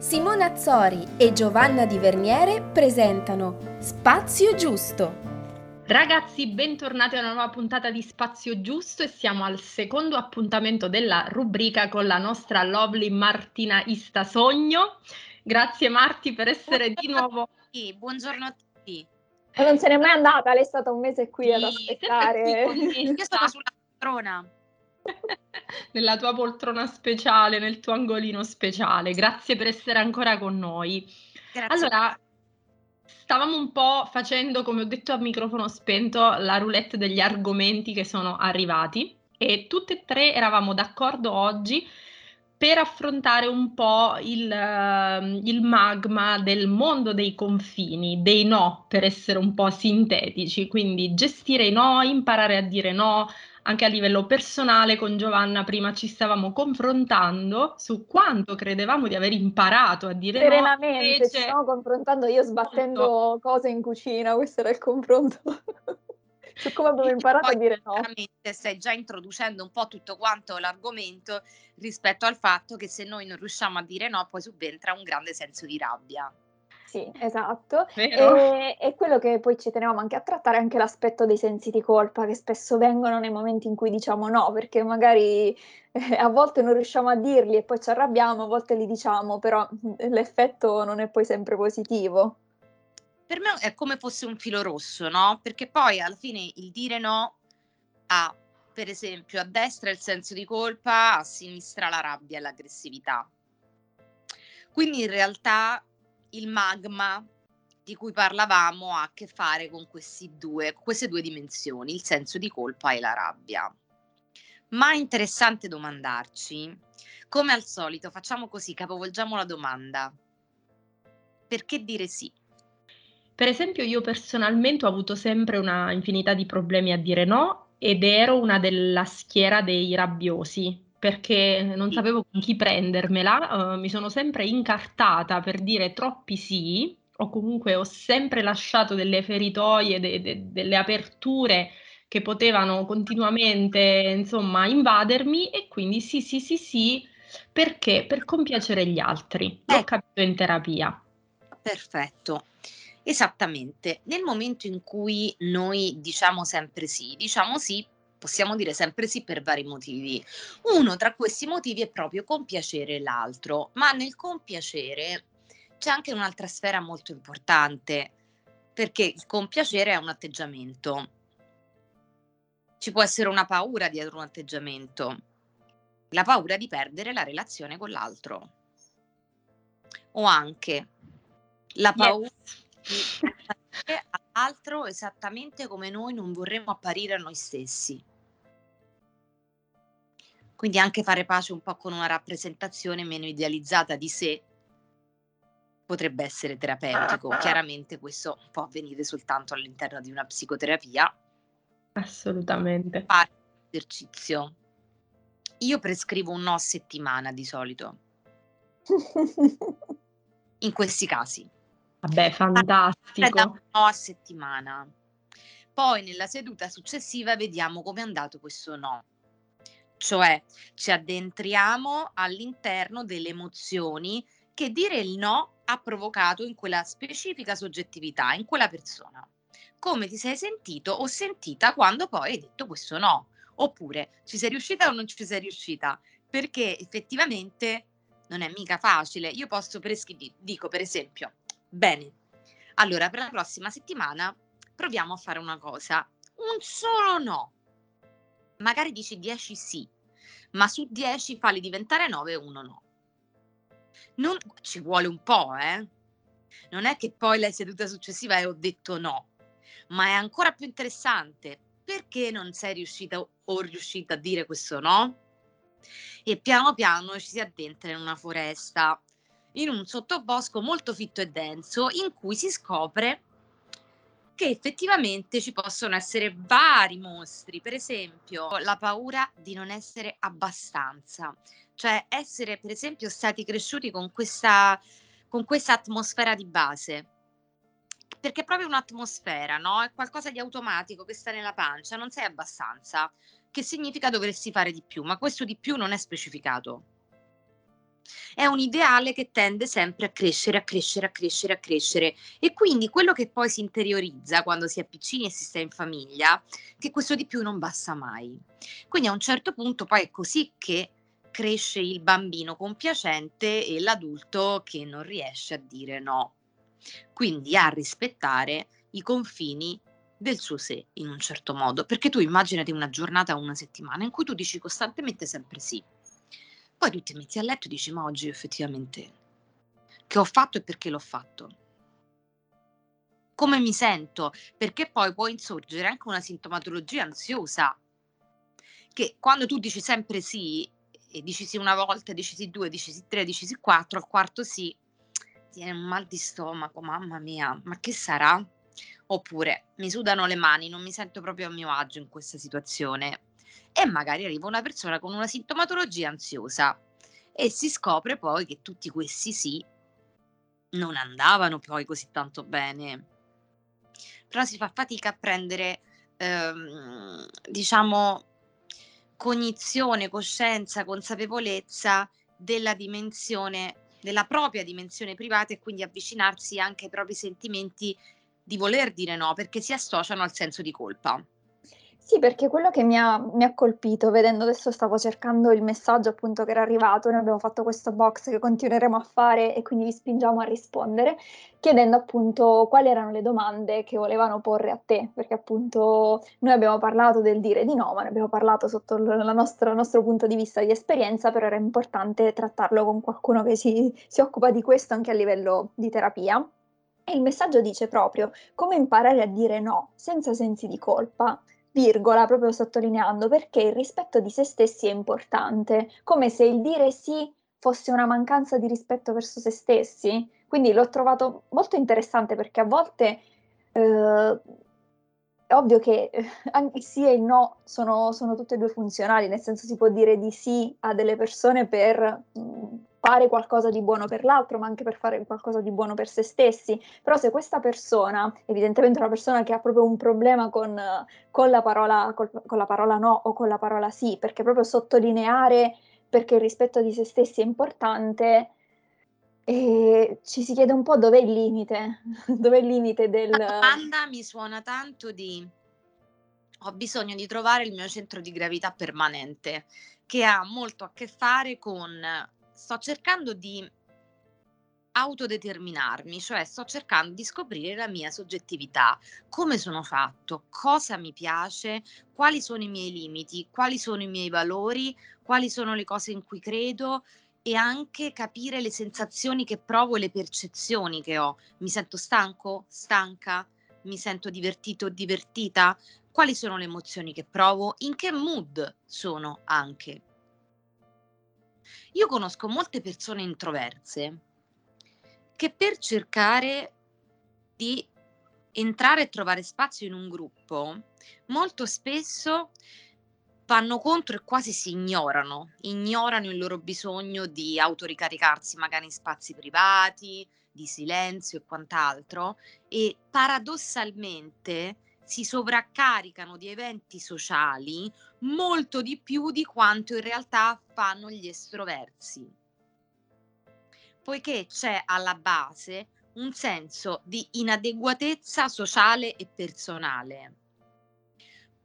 Simona Azzori e Giovanna Di Verniere presentano Spazio Giusto. Ragazzi, bentornati a una nuova puntata di Spazio Giusto e siamo al secondo appuntamento della rubrica con la nostra lovely Martina Istasogno. Grazie Marti per essere di nuovo. Sì, buongiorno a tutti. Ma non se n'è mai andata, lei è stata un mese qui sì, ad aspettare. Qui Io sono sulla poltrona. Nella tua poltrona speciale, nel tuo angolino speciale. Grazie per essere ancora con noi. Grazie. Allora, stavamo un po' facendo, come ho detto a microfono spento, la roulette degli argomenti che sono arrivati e tutte e tre eravamo d'accordo oggi per affrontare un po' il, uh, il, magma del mondo dei confini, dei no, per essere un po' sintetici, quindi gestire i no, imparare a dire no, anche a livello personale con Giovanna prima ci stavamo confrontando su quanto credevamo di aver imparato a dire Serenamente, no, invece... ci stiamo confrontando io sbattendo cose in cucina, questo era il confronto. su come abbiamo imparato a dire no. Veramente stai già introducendo un po' tutto quanto l'argomento rispetto al fatto che se noi non riusciamo a dire no, poi subentra un grande senso di rabbia. Sì, esatto. E, e, quello che poi ci tenevamo anche a trattare è anche l'aspetto dei sensi di colpa che spesso vengono nei momenti in cui diciamo no, perché magari eh, a volte non riusciamo a dirli e poi ci arrabbiamo, a volte li diciamo, però l'effetto non è poi sempre positivo. Per me è come fosse un filo rosso, no? Perché poi alla fine il dire no ha, per esempio, a destra il senso di colpa, a sinistra la rabbia e l'aggressività. Quindi in realtà il magma di cui parlavamo ha a che fare con due, queste due dimensioni, il senso di colpa e la rabbia. Ma è interessante domandarci, come al solito, facciamo così, capovolgiamo la domanda. Perché dire sì? Per esempio, io personalmente ho avuto sempre una infinità di problemi a dire no ed ero una della schiera dei rabbiosi, perché non sapevo con chi prendermela, uh, mi sono sempre incartata per dire troppi sì, o comunque ho sempre lasciato delle feritoie, de- de- delle aperture che potevano continuamente, insomma, invadermi e quindi sì, sì, sì, sì, perché? Per compiacere gli altri. L'ho eh. capito in terapia. Perfetto. Esattamente. Nel momento in cui noi diciamo sempre sì, diciamo sì possiamo dire sempre sì per vari motivi. Uno tra questi motivi è proprio compiacere l'altro, ma nel compiacere c'è anche un'altra sfera molto importante, perché il compiacere è un atteggiamento. Ci può essere una paura dietro un atteggiamento, la paura di perdere la relazione con l'altro, o anche la paura yes. di apparire all'altro esattamente come noi non vorremmo apparire a noi stessi. Quindi anche fare pace un po' con una rappresentazione meno idealizzata di sé potrebbe essere terapeutico. Chiaramente questo può avvenire soltanto all'interno di una psicoterapia. Assolutamente. Fare esercizio. Io prescrivo un no a settimana di solito. In questi casi. Vabbè, fantastico. Un no a settimana. Poi nella seduta successiva vediamo come è andato questo no cioè ci addentriamo all'interno delle emozioni che dire il no ha provocato in quella specifica soggettività, in quella persona. Come ti sei sentito o sentita quando poi hai detto questo no? Oppure ci sei riuscita o non ci sei riuscita? Perché effettivamente non è mica facile. Io posso prescrivere, dico per esempio, bene, allora per la prossima settimana proviamo a fare una cosa, un solo no magari dici 10 sì, ma su 10 falli diventare 9 e 1 no. Non, ci vuole un po', eh? Non è che poi la seduta successiva e ho detto no, ma è ancora più interessante perché non sei riuscita o riuscita a dire questo no? E piano piano ci si addentra in una foresta, in un sottobosco molto fitto e denso, in cui si scopre che effettivamente ci possono essere vari mostri, per esempio la paura di non essere abbastanza, cioè essere per esempio stati cresciuti con questa, con questa atmosfera di base. Perché è proprio un'atmosfera, no? È qualcosa di automatico che sta nella pancia, non sei abbastanza, che significa dovresti fare di più, ma questo di più non è specificato È un ideale che tende sempre a crescere, a crescere, a crescere, a crescere. E quindi quello che poi si interiorizza quando si è piccini e si sta in famiglia, che questo di più non basta mai. Quindi a un certo punto poi è così che cresce il bambino compiacente e l'adulto che non riesce a dire no. Quindi a rispettare i confini del suo sé in un certo modo, perché tu immaginati una giornata o una settimana in cui tu dici costantemente sempre sì. Poi tu ti metti a letto e dici ma oggi effettivamente che ho fatto e perché l'ho fatto. Come mi sento? Perché poi può insorgere anche una sintomatologia ansiosa che quando tu dici sempre sì e dici sì una volta, dici sì due, dici sì tre, dici sì quattro, al quarto sì, tiene un mal di stomaco, mamma mia, ma che sarà? Oppure mi sudano le mani, non mi sento proprio a mio agio in questa situazione. E magari arriva una persona con una sintomatologia ansiosa e si scopre poi che tutti questi sì non andavano poi così tanto bene. Però si fa fatica a prendere, ehm, diciamo, cognizione, coscienza, consapevolezza della dimensione, della propria dimensione privata e quindi avvicinarsi anche ai propri sentimenti di voler dire no, perché si associano al senso di colpa. Sì, perché quello che mi ha, mi ha colpito, vedendo adesso stavo cercando il messaggio appunto che era arrivato, noi abbiamo fatto questo box che continueremo a fare e quindi vi spingiamo a rispondere, chiedendo appunto quali erano le domande che volevano porre a te, perché appunto noi abbiamo parlato del dire di no, ma ne abbiamo parlato sotto il nostro, nostro punto di vista di esperienza, però era importante trattarlo con qualcuno che si, si occupa di questo anche a livello di terapia. E il messaggio dice proprio come imparare a dire no senza sensi di colpa, virgola, proprio sottolineando perché il rispetto di se stessi è importante, come se il dire sì fosse una mancanza di rispetto verso se stessi. Quindi l'ho trovato molto interessante perché a volte eh, è ovvio che anche il sì e il no sono, sono tutte e due funzionali, nel senso si può dire di sì a delle persone per mh, fare qualcosa di buono per l'altro, ma anche per fare qualcosa di buono per se stessi. Però se questa persona, evidentemente una persona che ha proprio un problema con, con, la, parola, col, con la parola no o con la parola sì, perché proprio sottolineare perché il rispetto di se stessi è importante, e ci si chiede un po' dov'è il limite, dov'è il limite del... La domanda mi suona tanto di ho bisogno di trovare il mio centro di gravità permanente, che ha molto a che fare con sto cercando di autodeterminarmi, cioè sto cercando di scoprire la mia soggettività, come sono fatto, cosa mi piace, quali sono i miei limiti, quali sono i miei valori, quali sono le cose in cui credo, e anche capire le sensazioni che provo e le percezioni che ho. Mi sento stanco, stanca, mi sento divertito o divertita? Quali sono le emozioni che provo? In che mood sono anche? Io conosco molte persone introverse che per cercare di entrare e trovare spazio in un gruppo, molto spesso vanno contro e quasi si ignorano, ignorano il loro bisogno di autoricaricarsi magari in spazi privati, di silenzio e quant'altro e paradossalmente si sovraccaricano di eventi sociali molto di più di quanto in realtà fanno gli estroversi. Poiché c'è alla base un senso di inadeguatezza sociale e personale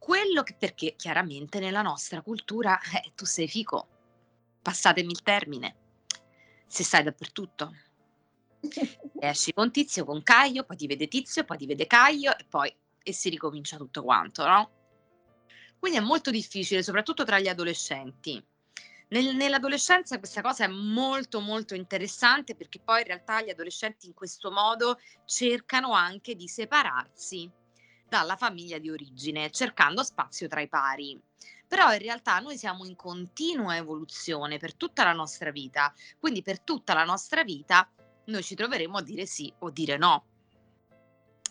quello che perché chiaramente nella nostra cultura eh, tu sei fico, passatemi il termine, se stai dappertutto. Esci con Tizio, con Caio, poi ti vede Tizio, poi ti vede Caio e poi e si ricomincia tutto quanto, no? Quindi è molto difficile, soprattutto tra gli adolescenti. Nel, nell'adolescenza questa cosa è molto molto interessante perché poi in realtà gli adolescenti in questo modo cercano anche di separarsi dalla famiglia di origine, cercando spazio tra i pari. Però in realtà noi siamo in continua evoluzione per tutta la nostra vita, quindi per tutta la nostra vita noi ci troveremo a dire sì o dire no.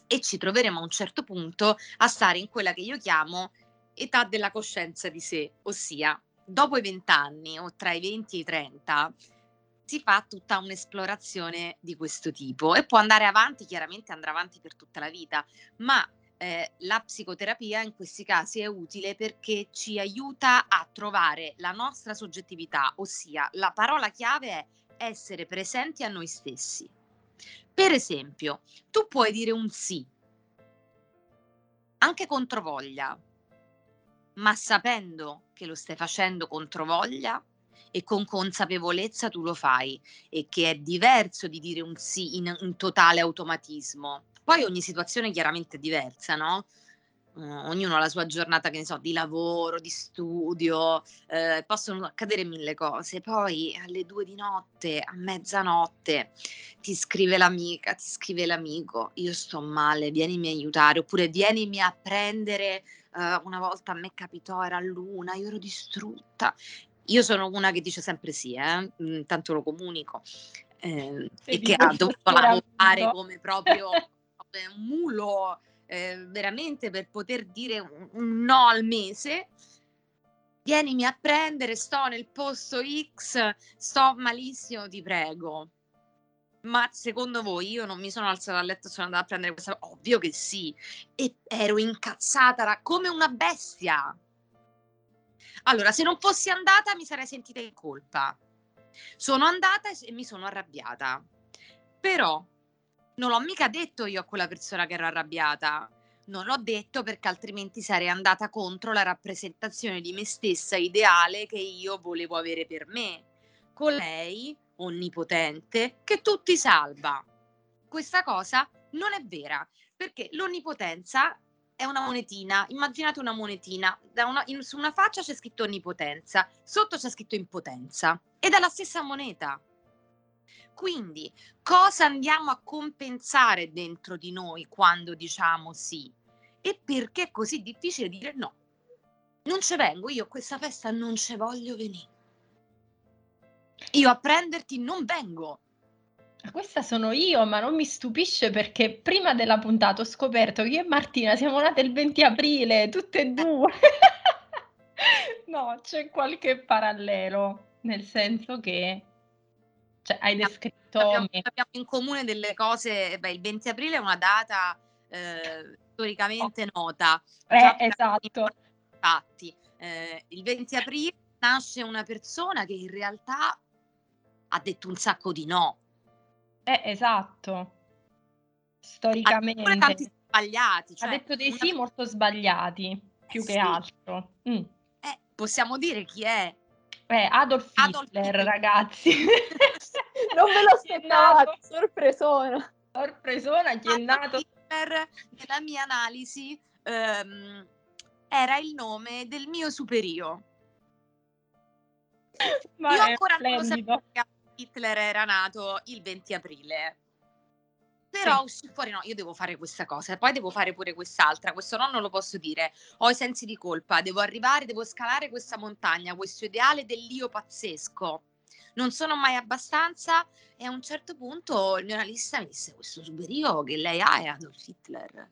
E ci troveremo a un certo punto a stare in quella che io chiamo età della coscienza di sé, ossia dopo i 20 anni o tra i 20 e i 30 si fa tutta un'esplorazione di questo tipo e può andare avanti, chiaramente andrà avanti per tutta la vita, ma eh, la psicoterapia in questi casi è utile perché ci aiuta a trovare la nostra soggettività, ossia la parola chiave è essere presenti a noi stessi. Per esempio, tu puoi dire un sì, anche contro voglia, ma sapendo che lo stai facendo contro voglia e con consapevolezza tu lo fai e che è diverso di dire un sì in, in totale automatismo. Poi ogni situazione è chiaramente diversa, no? Uh, ognuno ha la sua giornata, che ne so, di lavoro, di studio, eh, possono accadere mille cose. Poi alle due di notte, a mezzanotte, ti scrive l'amica, ti scrive l'amico, io sto male, vienimi a aiutare, oppure vienimi a prendere. Uh, una volta a me capitò, era luna, io ero distrutta. Io sono una che dice sempre sì, eh? mm, lo comunico, eh, e che ha dovuto lavorare come proprio un mulo eh, veramente per poter dire un, un no al mese, vienimi a prendere, sto nel posto X, sto malissimo, ti prego. Ma secondo voi io non mi sono alzata dal letto e sono andata a prendere questa? Ovvio che sì. E ero incazzata come una bestia. Allora, se non fossi andata mi sarei sentita in colpa. Sono andata e mi sono arrabbiata. Però non l'ho mica detto io a quella persona che ero arrabbiata. Non l'ho detto perché altrimenti sarei andata contro la rappresentazione di me stessa ideale che io volevo avere per me. Con lei, onnipotente, che tutti salva. Questa cosa non è vera, perché l'onnipotenza è una monetina. Immaginate una monetina, una, in, su una faccia c'è scritto onnipotenza, sotto c'è scritto impotenza ed è la stessa moneta. Quindi, cosa andiamo a compensare dentro di noi quando diciamo sì? E perché è così difficile dire no? Non ci vengo, io a questa festa non ci voglio venire. Io a prenderti non vengo. Questa sono io, ma non mi stupisce perché prima della puntata ho scoperto che io e Martina siamo nate il 20 aprile, tutte e due. no, c'è qualche parallelo, nel senso che cioè, hai descritto... Abbiamo, abbiamo in comune delle cose, beh, il 20 aprile è una data eh, storicamente oh. nota. Eh, esatto. Infatti, eh, il 20 aprile nasce una persona che in realtà ha detto un sacco di no. Eh, esatto. Storicamente. Ha tanti sbagliati. Cioè ha detto dei una... sì molto sbagliati, più eh, che sì. altro. Mm. Eh, possiamo dire chi è? Eh, Adolf, Adolf Hitler, Hitler, ragazzi. non ve lo aspettavate, sorpresona. Sorpresona, chi è nato? Hitler, nella mia analisi, ehm, era il nome del mio superio. Ma Io ancora splendido. non lo sapevo che Hitler era nato il 20 aprile. Però sì. uscì fuori, no, io devo fare questa cosa e poi devo fare pure quest'altra. Questo no, non lo posso dire. Ho i sensi di colpa, devo arrivare, devo scalare questa montagna, questo ideale dell'io pazzesco non sono mai abbastanza e a un certo punto il mio analista mi disse questo superio che lei ha è Adolf Hitler.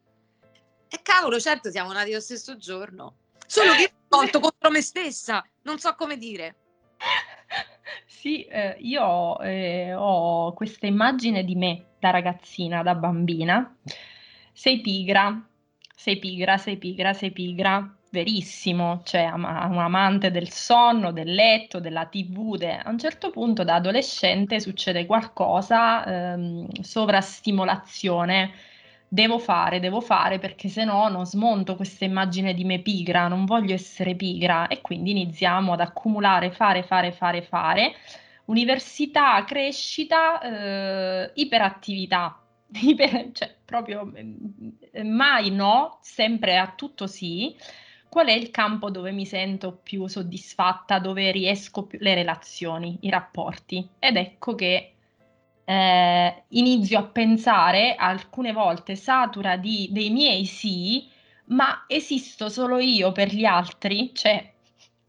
E cavolo, certo siamo nati lo stesso giorno, solo che ho tolto contro me stessa, non so come dire. Sì, eh, io eh, ho questa immagine di me da ragazzina, da bambina. Sei pigra, sei pigra, sei pigra, sei pigra verissimo, cioè un amante del sonno, del letto, della tv, de... a un certo punto da adolescente succede qualcosa, ehm, sovrastimolazione, devo fare, devo fare perché se no non smonto questa immagine di me pigra, non voglio essere pigra e quindi iniziamo ad accumulare, fare, fare, fare, fare, università, crescita, eh, iperattività. Iper, cioè proprio eh, mai no, sempre a tutto sì qual è il campo dove mi sento più soddisfatta, dove riesco più le relazioni, i rapporti. Ed ecco che eh, inizio a pensare, alcune volte satura di, dei miei sì, ma esisto solo io per gli altri? Cioè,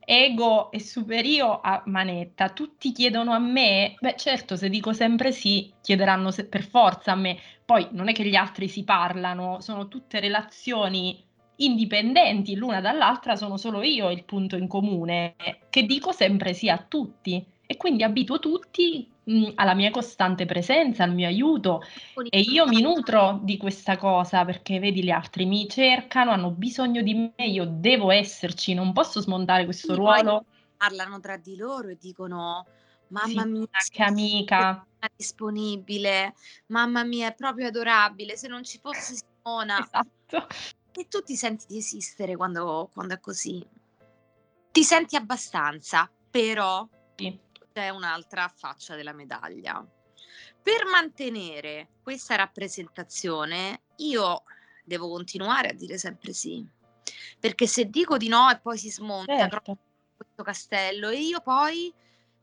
ego e superio a manetta, tutti chiedono a me, beh certo se dico sempre sì, chiederanno se, per forza a me, poi non è che gli altri si parlano, sono tutte relazioni indipendenti l'una dall'altra, sono solo io il punto in comune, che dico sempre sì a tutti e quindi abituo tutti mh, alla mia costante presenza, al mio aiuto e io mi nutro di questa cosa perché vedi gli altri mi cercano, hanno bisogno di me, io devo esserci, non posso smontare questo ruolo. Parlano tra di loro e dicono mamma Sì, mia, anche amica. disponibile, mamma mia, è proprio adorabile, se non ci fosse Simona. Esatto. E tu ti senti di esistere quando, quando è così. Ti senti abbastanza, però Sì. C'è un'altra faccia della medaglia. Per mantenere questa rappresentazione, io devo continuare a dire sempre sì. Perché se dico di no e poi si smonta Certo. questo castello e io poi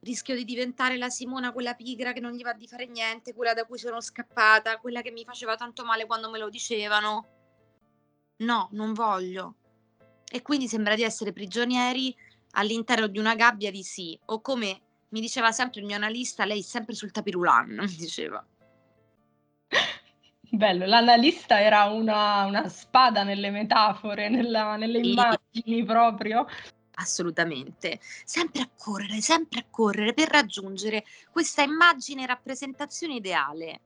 rischio di diventare la Simona, quella pigra che non gli va di fare niente, quella da cui sono scappata, quella che mi faceva tanto male quando me lo dicevano. No, non voglio. E quindi sembra di essere prigionieri all'interno di una gabbia di sì, o come mi diceva sempre il mio analista, lei è sempre sul tapirulan, mi diceva. Bello, l'analista era una, una spada nelle metafore, nella- nelle Sì. immagini proprio. Assolutamente, sempre a correre, sempre a correre per raggiungere questa immagine rappresentazione ideale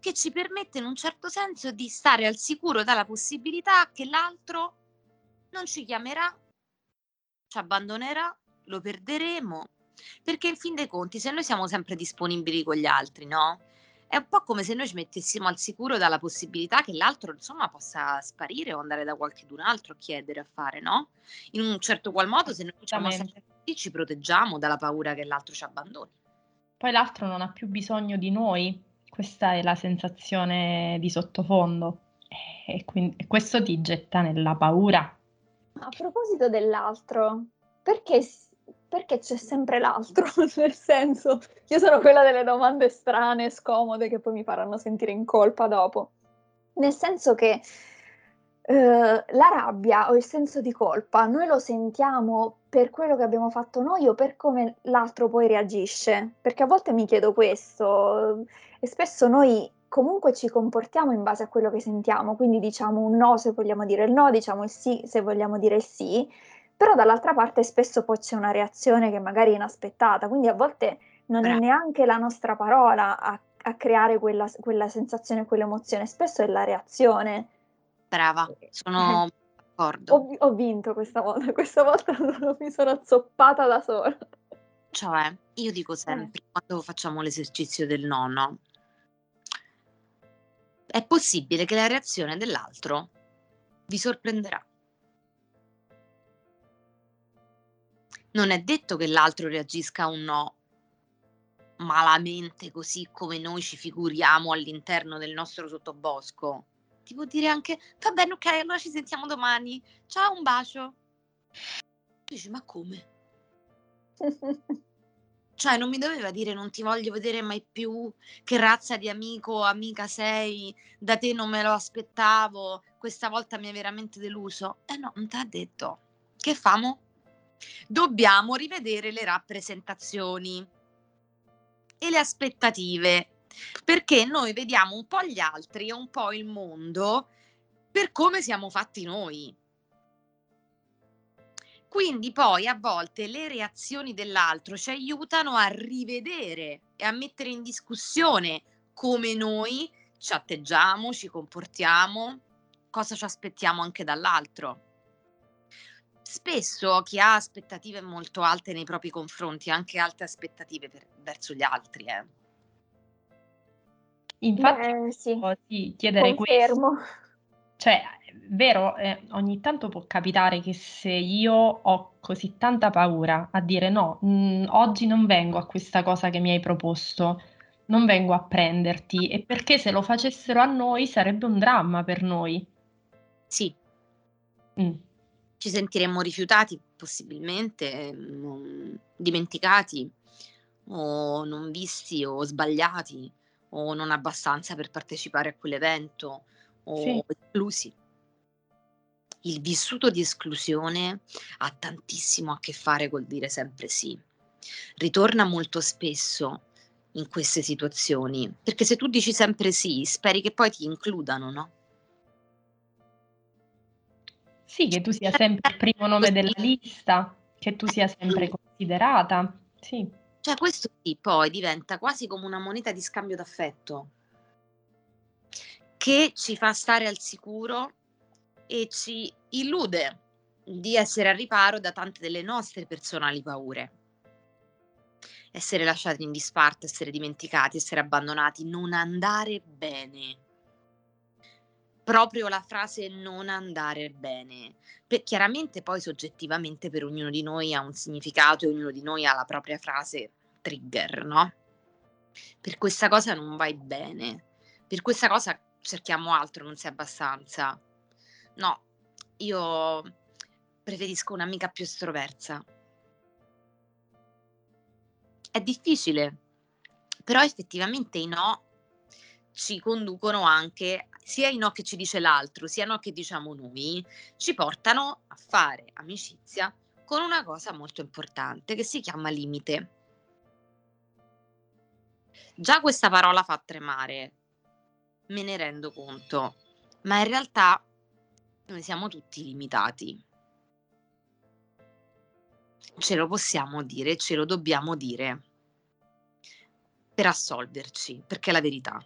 che ci permette in un certo senso di stare al sicuro dalla possibilità che l'altro non ci chiamerà, ci abbandonerà, lo perderemo, perché in fin dei conti se noi siamo sempre disponibili con gli altri, no? È un po' come se noi ci mettessimo al sicuro dalla possibilità che l'altro, insomma, possa sparire o andare da qualcun altro a chiedere, a fare, no? In un certo qual modo, se noi facciamo sempre così, ci proteggiamo dalla paura che l'altro ci abbandoni. Poi l'altro non ha più bisogno di noi, questa è la sensazione di sottofondo e, quindi, e questo ti getta nella paura. A proposito dell'altro, perché, perché c'è sempre l'altro? Nel senso, io sono quella delle domande strane, scomode, che poi mi faranno sentire in colpa dopo. Nel senso che eh, la rabbia o il senso di colpa noi lo sentiamo per quello che abbiamo fatto noi o per come l'altro poi reagisce? Perché a volte mi chiedo questo e spesso noi comunque ci comportiamo in base a quello che sentiamo, quindi diciamo un no se vogliamo dire il no, diciamo il sì se vogliamo dire il sì, però dall'altra parte spesso poi c'è una reazione che magari è inaspettata, quindi a volte non è neanche la nostra parola a, a creare quella, quella sensazione, quell'emozione, spesso è la reazione. Brava, sono d'accordo. Ho, ho vinto questa volta, questa volta non mi sono azzoppata da sola. Cioè, io dico sempre, quando facciamo l'esercizio del nonno, è possibile che la reazione dell'altro vi sorprenderà. Non è detto che l'altro reagisca a un no malamente così come noi ci figuriamo all'interno del nostro sottobosco. Ti può dire anche, va bene, ok, allora ci sentiamo domani. Ciao, un bacio. Dici, ma come? Cioè, non mi doveva dire non ti voglio vedere mai più, che razza di amico o amica sei, da te non me lo aspettavo, questa volta mi hai veramente deluso. Eh no, non te l'ha detto. Che famo? Dobbiamo rivedere le rappresentazioni e le aspettative, perché noi vediamo un po' gli altri e un po' il mondo per come siamo fatti noi. Quindi poi a volte le reazioni dell'altro ci aiutano a rivedere e a mettere in discussione come noi ci atteggiamo, ci comportiamo, cosa ci aspettiamo anche dall'altro. Spesso chi ha aspettative molto alte nei propri confronti ha anche alte aspettative per- verso gli altri. eh. Infatti, Beh, sì, volevo, sì, chiedere questo. confermo. Cioè, è vero, eh, ogni tanto può capitare che se io ho così tanta paura a dire no, mh, oggi non vengo a questa cosa che mi hai proposto, non vengo a prenderti, e perché se lo facessero a noi sarebbe un dramma per noi. Sì, Mm. Ci sentiremmo rifiutati possibilmente, non- dimenticati o non visti o sbagliati o non abbastanza per partecipare a quell'evento o Sì. esclusi. Il vissuto di esclusione ha tantissimo a che fare col dire sempre sì. Ritorna molto spesso in queste situazioni, perché se tu dici sempre sì, speri che poi ti includano, no? Sì, che tu sia sempre il primo nome della lista, che tu sia sempre considerata. Sì, Cioè questo sì, poi diventa quasi come una moneta di scambio d'affetto che ci fa stare al sicuro e ci illude di essere al riparo da tante delle nostre personali paure. essere lasciati in disparte, essere dimenticati, essere abbandonati, non andare bene. Proprio la frase non andare bene. Per, chiaramente poi soggettivamente per ognuno di noi ha un significato e ognuno di noi ha la propria frase trigger, no? Per questa cosa non vai bene, per questa cosa cerchiamo altro, non sei abbastanza. No, io preferisco un'amica più estroversa. È difficile, però effettivamente i no ci conducono anche, sia i no che ci dice l'altro, sia no che diciamo noi, ci portano a fare amicizia con una cosa molto importante che si chiama limite. Già questa parola fa tremare, me ne rendo conto, ma in realtà noi siamo tutti limitati. Ce lo possiamo dire, ce lo dobbiamo dire per assolverci, perché è la verità.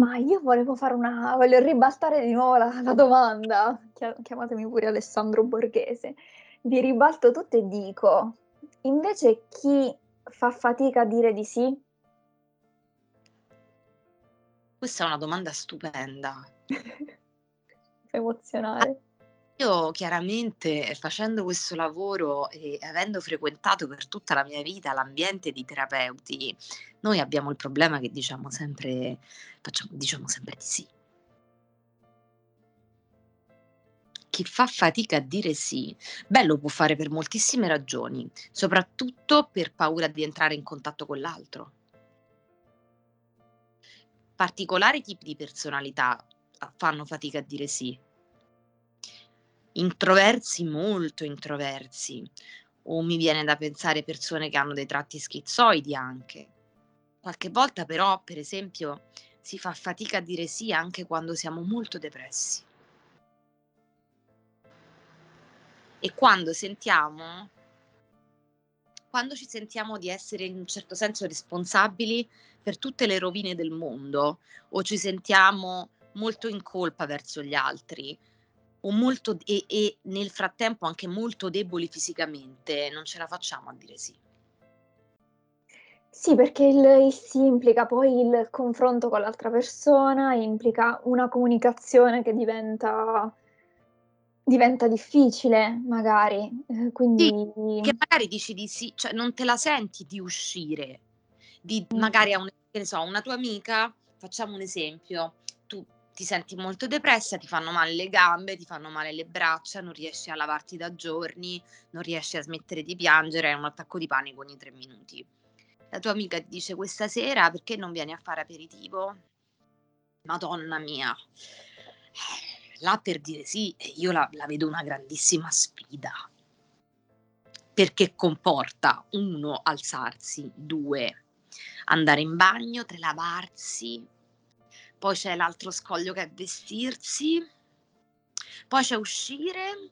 Ma io volevo fare una voglio ribaltare di nuovo la la domanda, chiamatemi pure Alessandro Borghese. Vi ribalto tutto e dico: invece chi fa fatica a dire di sì? Questa è una domanda stupenda. Emozionale. Io chiaramente facendo questo lavoro e avendo frequentato per tutta la mia vita l'ambiente di terapeuti, noi abbiamo il problema che diciamo sempre facciamo diciamo sempre di sì. Chi fa fatica a dire sì, beh, lo può fare per moltissime ragioni, soprattutto per paura di entrare in contatto con l'altro. Particolari tipi di personalità fanno fatica a dire sì. Introversi, molto introversi, o mi viene da pensare persone che hanno dei tratti schizoidi anche. Qualche volta però, per esempio, si fa fatica a dire sì anche quando siamo molto depressi. E quando sentiamo quando ci sentiamo di essere in un certo senso responsabili per tutte le rovine del mondo o ci sentiamo molto in colpa verso gli altri o molto e, e nel frattempo anche molto deboli fisicamente, non ce la facciamo a dire sì. Sì, perché il il sì implica poi il confronto con l'altra persona, implica una comunicazione che diventa diventa difficile magari, ehm, quindi Sì, che magari dici di sì, cioè non te la senti di uscire, di Mh. magari a un so, una tua amica, facciamo un esempio, ti senti molto depressa, ti fanno male le gambe, ti fanno male le braccia, non riesci a lavarti da giorni, non riesci a smettere di piangere, hai un attacco di panico ogni 3 minuti. La tua amica ti dice: "Questa sera perché non vieni a fare aperitivo?" Madonna mia. Là per dire sì, io la la vedo una grandissima sfida. Perché comporta: 1 alzarsi, 2 andare in bagno, 3 lavarsi, poi c'è l'altro scoglio che è vestirsi, poi c'è uscire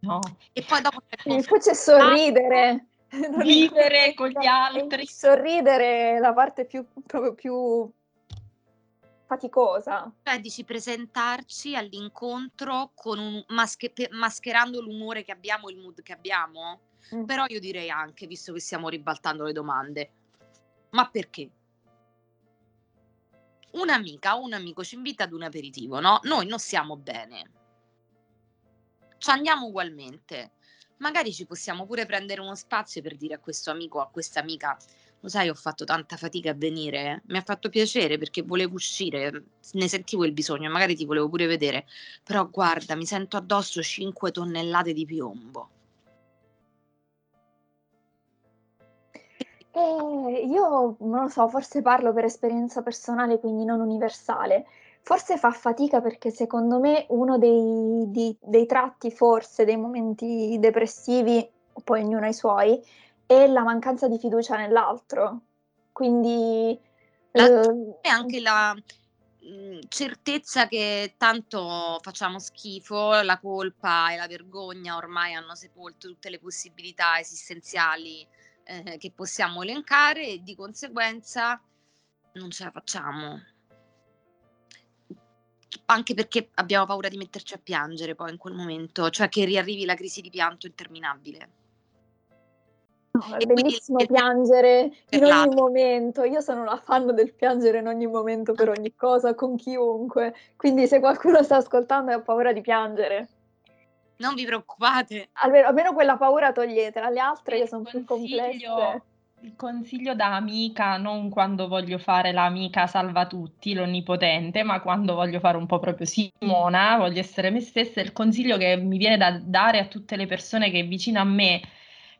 No. e poi dopo c'è E poi c'è sorridere. È Vivere con gli altri. il sorridere è la parte più proprio più faticosa. Cioè dici presentarci all'incontro con un masche mascherando l'umore che abbiamo, il mood che abbiamo? Mh. Però io direi anche, visto che stiamo ribaltando le domande, ma perché? Un'amica o un amico ci invita ad un aperitivo, no, noi non stiamo bene. C'andiamo ugualmente. Magari ci possiamo pure prendere uno spazio per dire a questo amico o a questa amica: "Lo sai ho fatto tanta fatica a venire, mi ha fatto piacere perché volevo uscire, ne sentivo il bisogno, magari ti volevo pure vedere, però guarda mi sento addosso 5 tonnellate di piombo". Eh, io non lo so, forse parlo per esperienza personale, quindi non universale. Forse fa fatica perché secondo me uno dei di dei tratti forse dei momenti depressivi, poi ognuno ha i suoi, è la mancanza di fiducia nell'altro. Quindi, La uhm e anche la, mhmm, certezza che tanto facciamo schifo, la colpa e la vergogna ormai hanno sepolto tutte le possibilità esistenziali, ehm, che possiamo elencare e di conseguenza non ce la facciamo. Anche perché abbiamo paura di metterci a piangere poi in quel momento, cioè che riarrivi la crisi di pianto interminabile. No, è bellissimo quindi, piangere in ogni momento. Io sono una fan del piangere in ogni momento per ogni cosa, con chiunque. Quindi se qualcuno sta ascoltando e ha paura di piangere. Non vi preoccupate. Almeno, almeno quella paura toglietela, le altre che sono più complesse. Il consiglio da amica, non quando voglio fare l'amica salva tutti, l'onnipotente, ma quando voglio fare un po' proprio Simona, voglio essere me stessa, il consiglio che mi viene da dare a tutte le persone che vicino a me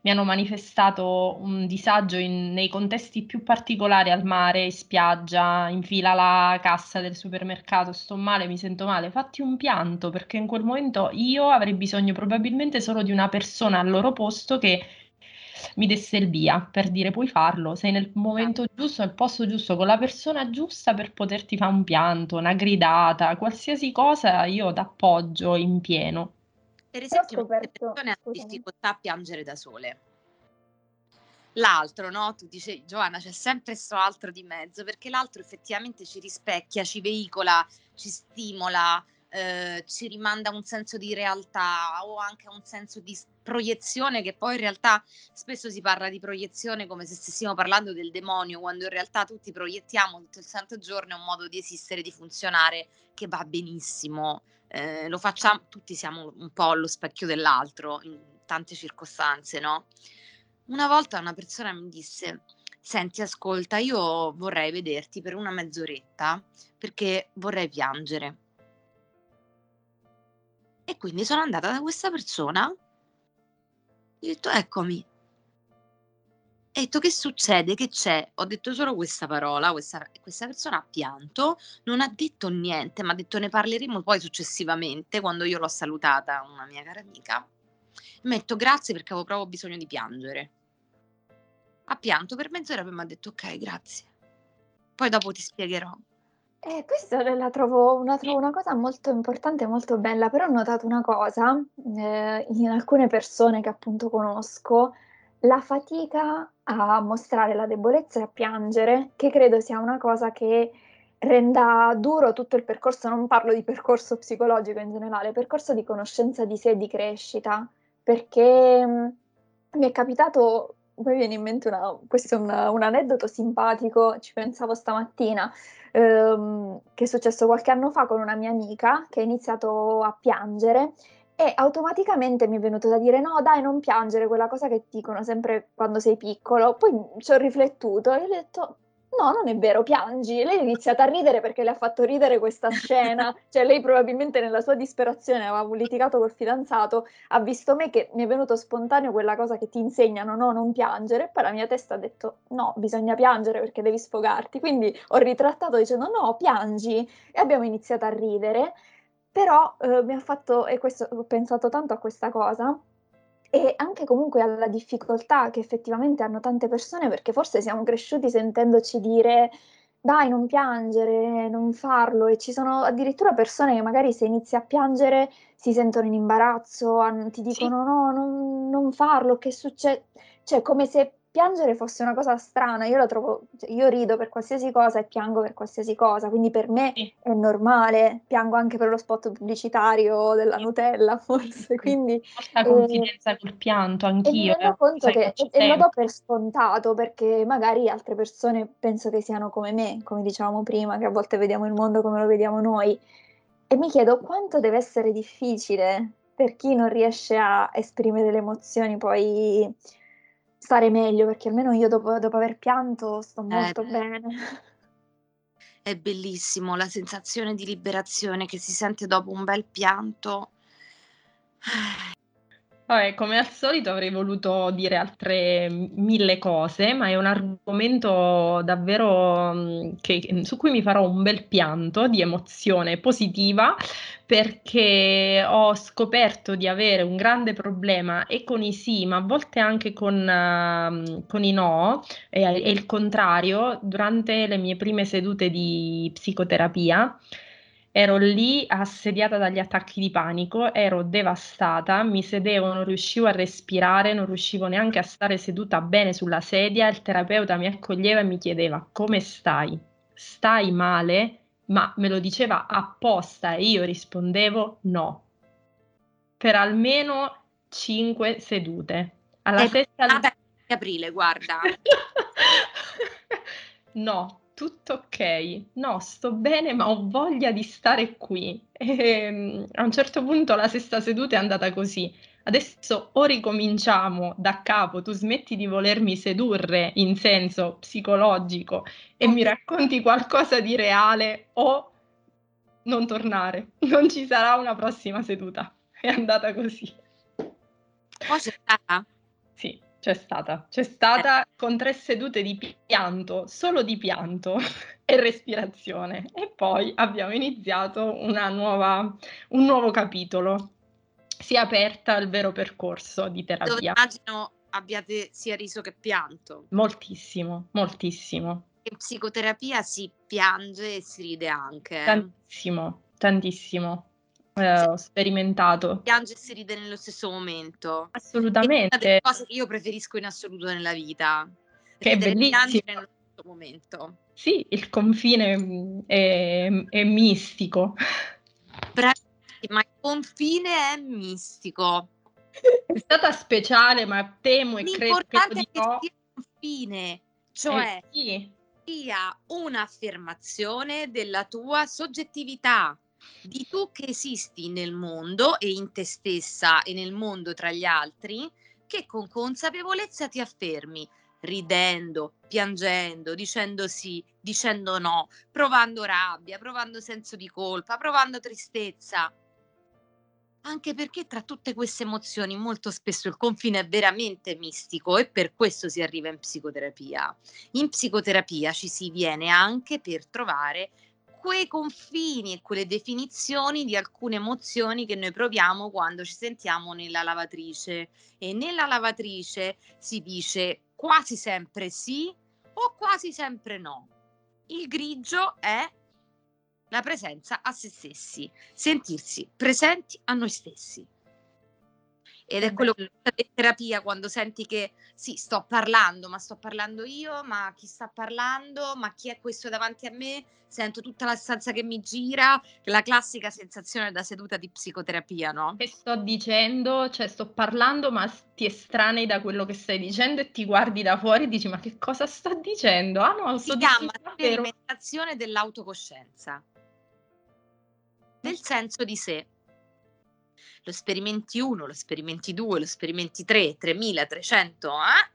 mi hanno manifestato un disagio in, nei contesti più particolari al mare, in spiaggia, in fila alla cassa del supermercato, sto male, mi sento male, fatti un pianto perché in quel momento io avrei bisogno probabilmente solo di una persona al loro posto che mi desse il via per dire puoi farlo, sei nel momento giusto, nel posto giusto, con la persona giusta per poterti fare un pianto, una gridata, qualsiasi cosa io t'appoggio in pieno. Per esempio, le persone hanno difficoltà a piangere da sole. L'altro, no? Tu dici, Giovanna, c'è sempre questo altro di mezzo, perché l'altro effettivamente ci rispecchia, ci veicola, ci stimola, eh, ci rimanda un senso di realtà o anche un senso di proiezione che poi in realtà spesso si parla di proiezione come se stessimo parlando del demonio quando in realtà tutti proiettiamo tutto il santo giorno è un modo di esistere, di funzionare che va benissimo eh, lo facciamo, tutti siamo un po' allo specchio dell'altro in tante circostanze, no? Una volta una persona mi disse, senti, ascolta, io vorrei vederti per una mezz'oretta perché vorrei piangere. E quindi sono andata da questa persona e ho detto, eccomi, e detto che succede? Che c'è? Ho detto solo questa parola, questa, questa persona ha pianto, non ha detto niente, ma ha detto ne parleremo poi successivamente quando io l'ho salutata, una mia cara amica. Mi ha detto grazie perché avevo proprio bisogno di piangere. Ha pianto per mezz'ora e mi ha detto ok, grazie. Poi dopo ti spiegherò. Eh, questa la trovo, la trovo una cosa molto importante e molto bella, però ho notato una cosa eh, in alcune persone che appunto conosco, la fatica a mostrare la debolezza e a piangere, che credo sia una cosa che renda duro tutto il percorso, non parlo di percorso psicologico in generale, percorso di conoscenza di sé e di crescita, perché mh, mi è capitato, poi viene in mente una, questo è un, un aneddoto simpatico, ci pensavo stamattina, ehm, che è successo qualche anno fa con una mia amica che ha iniziato a piangere e automaticamente mi è venuto da dire: "No dai, non piangere", quella cosa che dicono sempre quando sei piccolo. Poi ci ho riflettuto e ho detto: "No, non è vero, piangi". Lei ha iniziato a ridere perché le ha fatto ridere questa scena, cioè lei probabilmente nella sua disperazione aveva litigato col fidanzato, ha visto me che mi è venuto spontaneo quella cosa che ti insegnano: "No, non piangere", poi la mia testa ha detto: "No, bisogna piangere perché devi sfogarti". Quindi ho ritrattato dicendo: "No, piangi" e abbiamo iniziato a ridere però, uhm, mi ha fatto e questo ho pensato tanto a questa cosa, e anche comunque alla difficoltà che effettivamente hanno tante persone, perché forse siamo cresciuti sentendoci dire: "Dai, non piangere, non farlo", e ci sono addirittura persone che magari se inizi a piangere si sentono in imbarazzo, ti Sì. dicono: "No, non non farlo, che succe" cioè come se piangere fosse una cosa strana, io la trovo cioè io rido per qualsiasi cosa e piango per qualsiasi cosa, quindi per me Sì. è normale, piango anche per lo spot pubblicitario della Nutella forse, quindi Molta ehm, confidenza col pianto, e mi anch'io, rendo una conto che e e lo do per scontato, perché magari altre persone penso che siano come me, come dicevamo prima, che a volte vediamo il mondo come lo vediamo noi. E mi chiedo quanto deve essere difficile per chi non riesce a esprimere le emozioni poi stare meglio, perché almeno io dopo dopo aver pianto sto Eh molto beh. bene. È bellissimo la sensazione di liberazione che si sente dopo un bel pianto. Vabbè, come al solito avrei voluto dire altre mille cose, ma è un argomento davvero, mhmm, che su cui mi farò un bel pianto di emozione positiva, perché ho scoperto di avere un grande problema e con i sì, ma a volte anche con mhmm, con i no, e e il contrario, durante le mie prime sedute di psicoterapia. Ero lì assediata dagli attacchi di panico, ero devastata, mi sedevo, non riuscivo a respirare, non riuscivo neanche a stare seduta bene sulla sedia, il terapeuta mi accoglieva e mi chiedeva: "Come stai? Stai male?" Ma me lo diceva apposta e io rispondevo: "No." Per almeno 5 sedute. Alla Sei sesta passata aprile, guarda. no, tutto ok. No, sto bene, ma ho voglia di stare qui. E, mm, a un certo punto la sesta seduta è andata così. Adesso o ricominciamo da capo, tu smetti di volermi sedurre in senso psicologico e mi racconti qualcosa di reale o non tornare. Non ci sarà una prossima seduta. È andata così. C'è stata? Sì, c'è stata. C'è stata eh. con tre sedute di pianto, solo di pianto e respirazione. E poi abbiamo iniziato nuova, un nuovo capitolo. Si è aperta il vero percorso di terapia. Dove immagino abbiate sia riso che pianto. Moltissimo, moltissimo. In psicoterapia si piange e si ride anche. Tantissimo, tantissimo eh, ho sperimentato. Piange e si ride nello stesso momento. Assolutamente. È una delle cose che io preferisco in assoluto nella vita. Che è bellissimo. nello stesso momento. Sì, il confine mm, è, è mistico. Bravissima, ma il confine è mistico. È stata speciale, ma temo e credo che lo dirò. È confine, cioè eh, sì. sia un'affermazione della tua soggettività di tu che esisti nel mondo e in te stessa e nel mondo tra gli altri, che con consapevolezza ti affermi, ridendo, piangendo, dicendo sì, dicendo no, provando rabbia, provando senso di colpa, provando tristezza. Anche perché tra tutte queste emozioni molto spesso il confine è veramente mistico e per questo si arriva in psicoterapia. In psicoterapia ci si viene anche per trovare quei confini e quelle definizioni di alcune emozioni che noi proviamo quando ci sentiamo nella lavatrice e nella lavatrice si dice quasi sempre sì o quasi sempre no. Il grigio è la presenza a se stessi, sentirsi presenti a noi stessi. Ed è quello che in terapia quando senti che sì, sto parlando, ma sto parlando io, ma chi sta parlando, ma chi è questo davanti a me? Sento tutta la stanza che mi gira, la classica sensazione da seduta di psicoterapia, no? Che sto dicendo, cioè sto parlando, ma ti estranei da quello che stai dicendo e ti guardi da fuori e dici ma che cosa sto dicendo? Ah no, sto si chiama sperimentazione dell'autocoscienza, del senso di sé lo sperimenti 1, lo sperimenti 2, lo sperimenti 3, 3300, eh?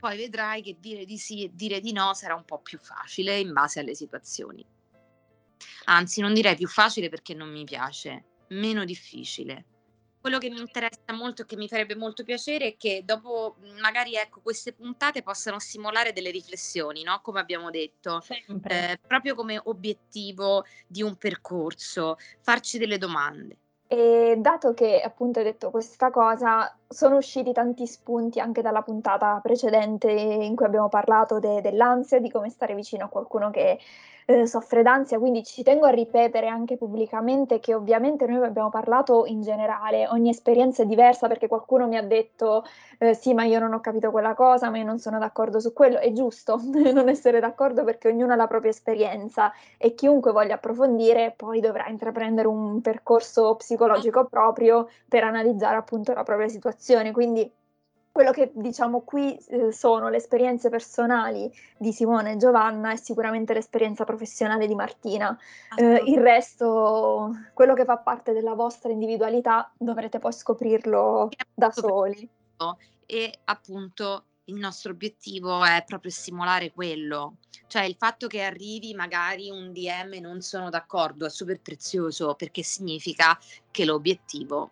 poi vedrai che dire di sì e dire di no sarà un po' più facile in base alle situazioni. Anzi, non direi più facile perché non mi piace, meno difficile. Quello che mi interessa molto e che mi farebbe molto piacere è che dopo magari ecco, queste puntate possano stimolare delle riflessioni, no? come abbiamo detto, eh, proprio come obiettivo di un percorso, farci delle domande. E dato che appunto hai detto questa cosa, sono usciti tanti spunti anche dalla puntata precedente in cui abbiamo parlato de- dell'ansia, di come stare vicino a qualcuno che eh, soffre d'ansia, quindi ci tengo a ripetere anche pubblicamente che ovviamente noi abbiamo parlato in generale, ogni esperienza è diversa perché qualcuno mi ha detto eh, sì ma io non ho capito quella cosa, ma io non sono d'accordo su quello, è giusto non essere d'accordo perché ognuno ha la propria esperienza e chiunque voglia approfondire poi dovrà intraprendere un percorso psicologico proprio per analizzare appunto la propria situazione, quindi quello che diciamo qui eh, sono le esperienze personali di Simone e Giovanna e sicuramente l'esperienza professionale di Martina. Eh, il resto, quello che fa parte della vostra individualità, dovrete poi scoprirlo da soli. E appunto il nostro obiettivo è proprio stimolare quello, cioè il fatto che arrivi magari un DM e non sono d'accordo è super prezioso perché significa che l'obiettivo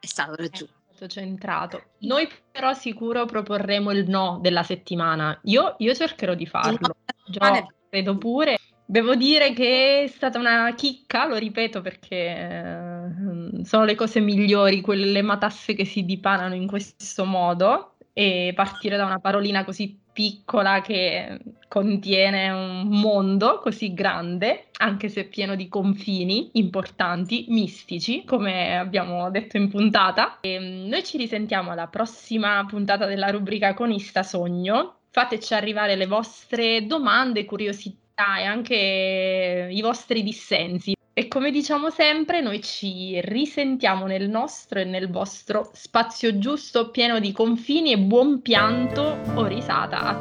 è stato raggiunto centrato. Noi però sicuro proporremo il no della settimana. Io, io cercherò di farlo. Gio, credo pure. Devo dire che è stata una chicca, lo ripeto perché eh, sono le cose migliori, quelle matasse che si dipanano in questo modo e partire da una parolina così piccola che contiene un mondo così grande, anche se pieno di confini importanti, mistici, come abbiamo detto in puntata. E mm, noi ci risentiamo alla prossima puntata della rubrica Conista Sogno. Fateci arrivare le vostre domande, curiosità e anche i vostri dissensi E come diciamo sempre, noi ci risentiamo nel nostro e nel vostro spazio giusto, pieno di confini e buon pianto o risata.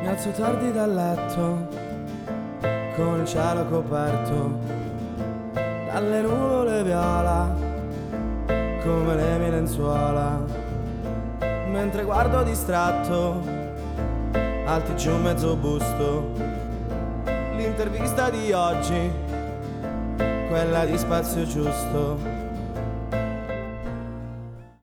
Mi alzo tardi dal letto, con il cielo coperto, dalle nuvole viola, come le mie lenzuola, mentre guardo distratto alti giù mezzo busto. L'intervista di oggi, quella di spazio giusto